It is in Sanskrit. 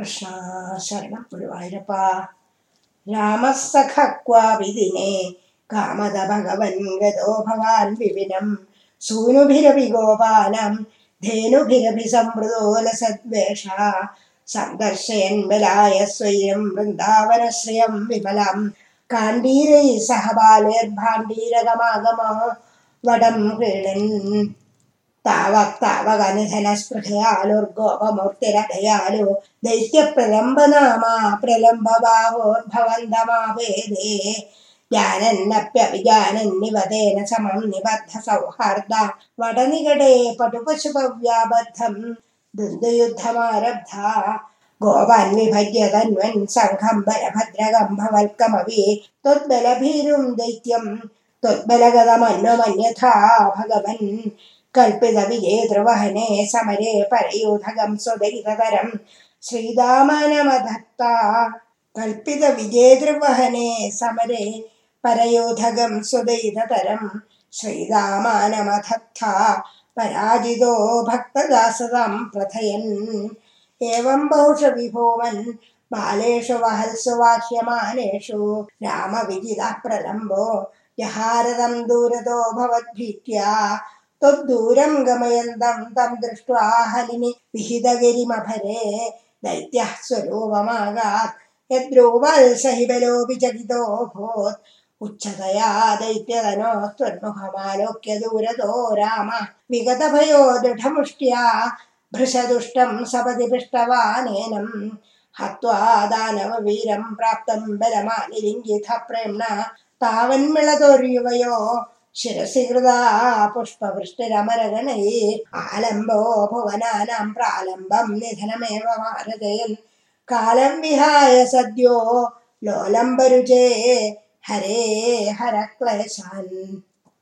കൃഷ്ണ ഗുരുവായൂരപ്പ. രാമസഖ ക്വാപി കാമത ഭഗവൻ ഗതോ ഭവാൻ വിപിനം. സൂനുഭിരഭി ഗോപാലം ധേനുഭിരഭി സംവൃതോലസദ്വേഷ. സന്ദർശയൻ ബലായ സ്വയം വിമലം. വടം കീഴൻ बालैर्भाण्डीरगमागम वडं क्रीडन् तावक्तावगनिधनस्पृहयालुर्गोपमूर्तिरभयालु दैत्यप्रलम्बनामा प्रलम्बबाहोद्भवन्दमावेदे जानन्नप्यभिजानन्निवदेन समं निबद्ध सौहार्द वडनिकटे पटुपशुपव्याबद्धं दुन्दुयुद्धमारब्धा गोपान् विभज्य तन्वन् सङ्घं बलभद्रगम्भवल्कमपि त्वद्बलभीरुं दैत्यं त्वद्बलगतमन्वमन्यथा भगवन् कल्पितविजेतृवहने समरे परयूथगं स्वदैततरं श्रीदामानमधत्ता कल्पितविजेतृवहने समरे परयोधगं स्वदैततरं श्रीरामानमधत्था पराजितो भक्तदासतां प्रथयन् एवं बहुषविभोवन् बालेषु वहल्सु वाह्यमानेषु रामविजितः प्रलम्बो। जहारदं दूरतो भवद्भीत्या त्वद्दूरं गमयन्तं तं दृष्ट्वा हलिनि विहितगिरिमभरे दैत्यः स्वरूपमागात् यद्रूपल् स हि बलोऽपि चकितोऽभूत् उच्चतया दैत्यतनो त्वन्मुखमालोक्य दूरतो राम विगतभयो दृढमुष्ट्या भृशदुष्टं सपदि पृष्टवानेनं हत्वा दानववीरं प्राप्तं बलमानिलिङ्गितः प्रेम्णा तावन्मिळतोर्युवयो शिरसि कृता पुष्पवृष्टिरमरगणैः आलम्बो भुवनानां प्रालम्बं निधनमेव मारजयन् कालं विहाय सद्यो लोलम्बरुचे हरे हर क्लेशान्